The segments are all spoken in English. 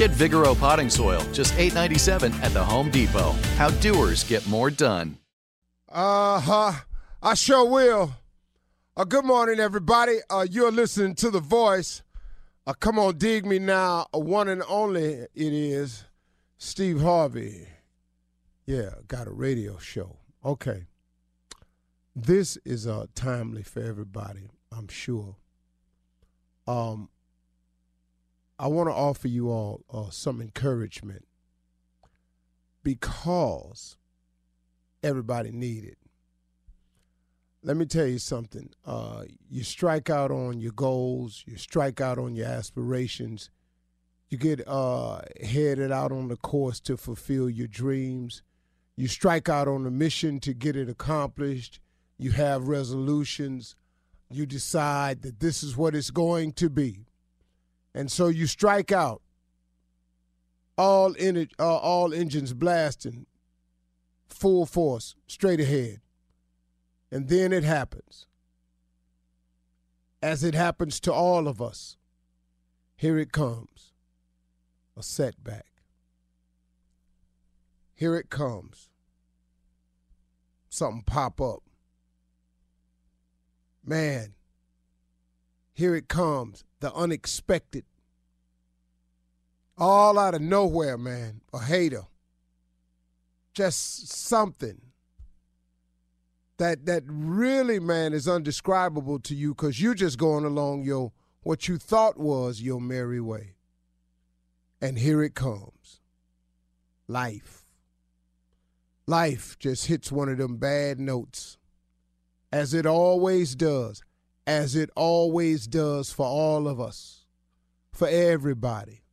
Get Vigoro potting soil, just $8.97 at the Home Depot. How doers get more done. Uh huh. I sure will. Uh, good morning, everybody. Uh, you're listening to The Voice. Uh, come on, dig me now. A one and only it is Steve Harvey. Yeah, got a radio show. Okay. This is uh, timely for everybody, I'm sure. Um, I want to offer you all uh, some encouragement because everybody need it. Let me tell you something. Uh, you strike out on your goals, you strike out on your aspirations, you get uh, headed out on the course to fulfill your dreams, you strike out on a mission to get it accomplished, you have resolutions, you decide that this is what it's going to be. And so you strike out, all, in, uh, all engines blasting, full force, straight ahead. And then it happens. As it happens to all of us, here it comes a setback. Here it comes. Something pop up. Man, here it comes, the unexpected. All out of nowhere, man, a hater. Just something that that really, man, is undescribable to you because you're just going along your what you thought was your merry way. And here it comes. Life. Life just hits one of them bad notes, as it always does, as it always does for all of us, for everybody.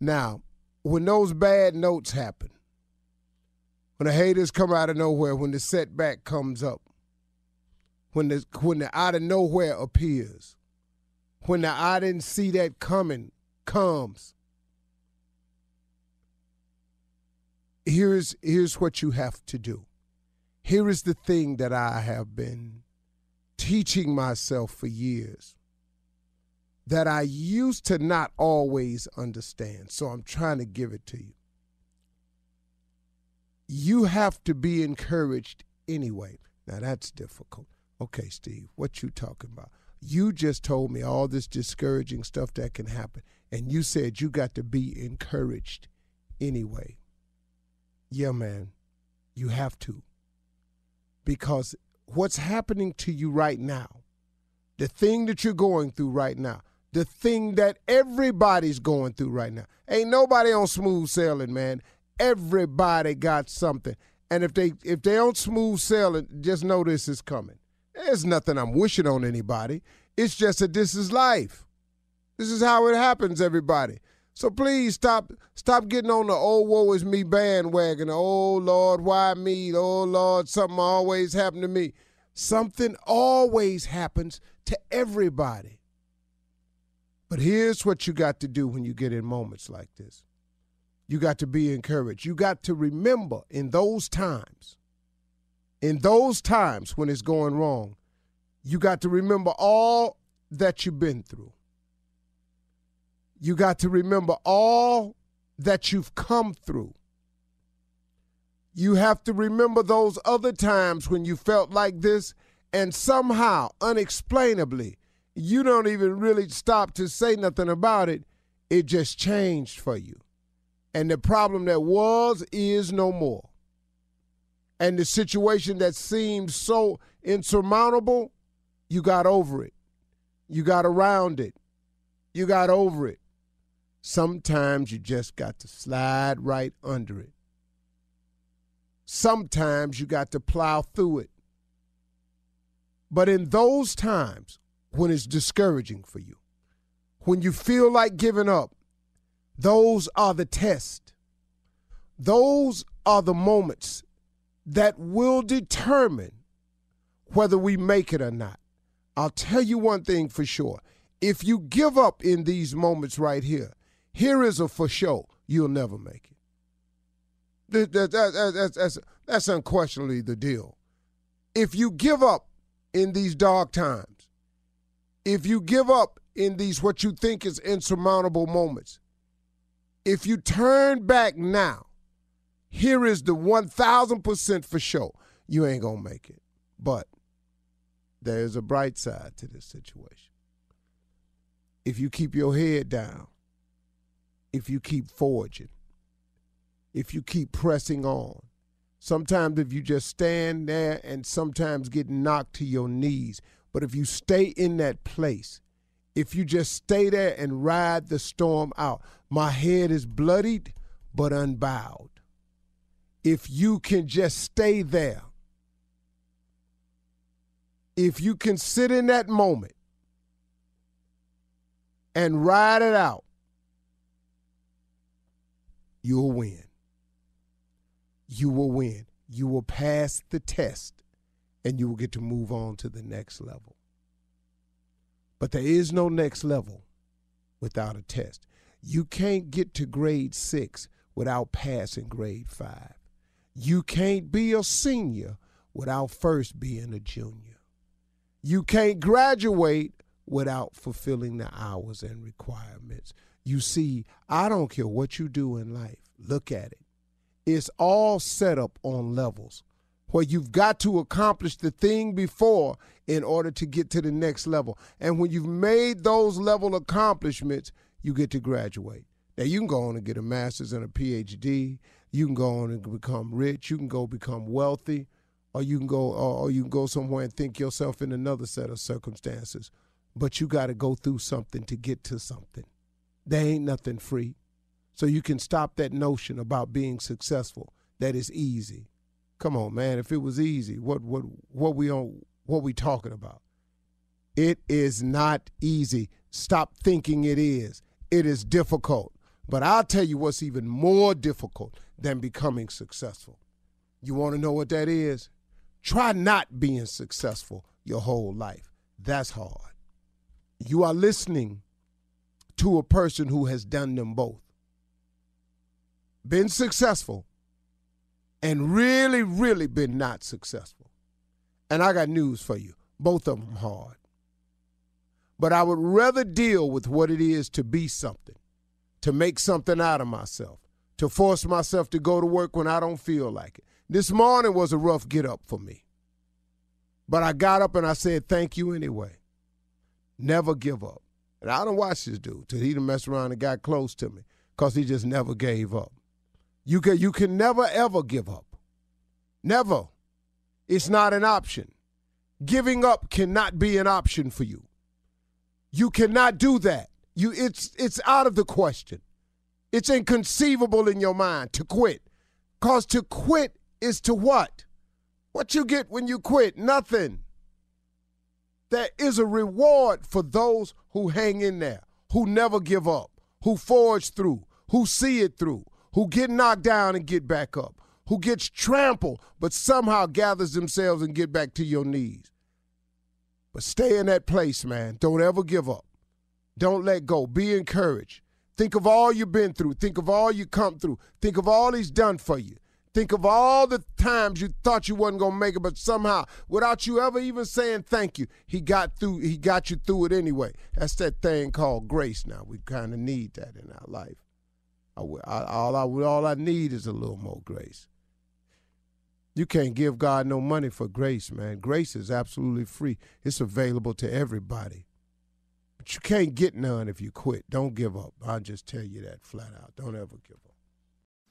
Now, when those bad notes happen, when the haters come out of nowhere, when the setback comes up, when the when the out of nowhere appears, when the I didn't see that coming comes, here's here's what you have to do. Here is the thing that I have been teaching myself for years that I used to not always understand. So I'm trying to give it to you. You have to be encouraged anyway. Now that's difficult. Okay, Steve, what you talking about? You just told me all this discouraging stuff that can happen, and you said you got to be encouraged anyway. Yeah, man, you have to. Because what's happening to you right now, the thing that you're going through right now, the thing that everybody's going through right now. Ain't nobody on smooth sailing, man. Everybody got something. And if they if they on smooth sailing, just know this is coming. There's nothing I'm wishing on anybody. It's just that this is life. This is how it happens, everybody. So please stop stop getting on the old oh, woe is me bandwagon. Oh Lord, why me? Oh Lord, something always happened to me. Something always happens to everybody. But here's what you got to do when you get in moments like this. You got to be encouraged. You got to remember in those times, in those times when it's going wrong, you got to remember all that you've been through. You got to remember all that you've come through. You have to remember those other times when you felt like this and somehow, unexplainably, you don't even really stop to say nothing about it. It just changed for you. And the problem that was is no more. And the situation that seemed so insurmountable, you got over it. You got around it. You got over it. Sometimes you just got to slide right under it. Sometimes you got to plow through it. But in those times when it's discouraging for you, when you feel like giving up, those are the tests. Those are the moments that will determine whether we make it or not. I'll tell you one thing for sure. If you give up in these moments right here, here is a for sure, you'll never make it. That, that, that, that's, that's, that's unquestionably the deal. If you give up in these dark times, if you give up in these what you think is insurmountable moments, if you turn back now, here is the 1000% for sure. You ain't going to make it. But there's a bright side to this situation. If you keep your head down, if you keep forging, if you keep pressing on, sometimes if you just stand there and sometimes get knocked to your knees, but if you stay in that place, if you just stay there and ride the storm out, my head is bloodied but unbowed. If you can just stay there, if you can sit in that moment and ride it out, you'll win. You will win. You will pass the test and you will get to move on to the next level. But there is no next level without a test. You can't get to grade six without passing grade five. You can't be a senior without first being a junior. You can't graduate without fulfilling the hours and requirements. You see, I don't care what you do in life, look at it. It's all set up on levels where you've got to accomplish the thing before in order to get to the next level. And when you've made those level accomplishments, you get to graduate. Now you can go on and get a master's and a PhD. You can go on and become rich. You can go become wealthy, or you can go, or, you can go somewhere and think yourself in another set of circumstances. But you got to go through something to get to something. There ain't nothing free, so you can stop that notion about being successful. That is easy. Come on, man. If it was easy, what what what we on what we talking about? It is not easy. Stop thinking it is. It is difficult. But I'll tell you what's even more difficult than becoming successful. You want to know what that is? Try not being successful your whole life. That's hard. You are listening to a person who has done them both. Been successful and really, really been not successful. And I got news for you. Both of them hard. But I would rather deal with what it is to be something, to make something out of myself, to force myself to go to work when I don't feel like it. This morning was a rough get up for me. But I got up and I said, thank you anyway. Never give up. And I don't watch this dude till he done messed around and got close to me because he just never gave up. You can, you can never, ever give up. Never. It's not an option. Giving up cannot be an option for you. You cannot do that. You, it's, it's out of the question. It's inconceivable in your mind to quit. Because to quit is to what? What you get when you quit? Nothing. There is a reward for those who hang in there, who never give up, who forge through, who see it through, who get knocked down and get back up, who gets trampled but somehow gathers themselves and get back to your knees. But stay in that place, man. Don't ever give up. Don't let go. Be encouraged. Think of all you've been through. Think of all you come through. Think of all he's done for you. Think of all the times you thought you wasn't gonna make it, but somehow, without you ever even saying thank you, he got through. He got you through it anyway. That's that thing called grace. Now we kind of need that in our life. I, I, all I all I need is a little more grace. You can't give God no money for grace, man. Grace is absolutely free. It's available to everybody. But you can't get none if you quit. Don't give up. I'll just tell you that flat out. Don't ever give up.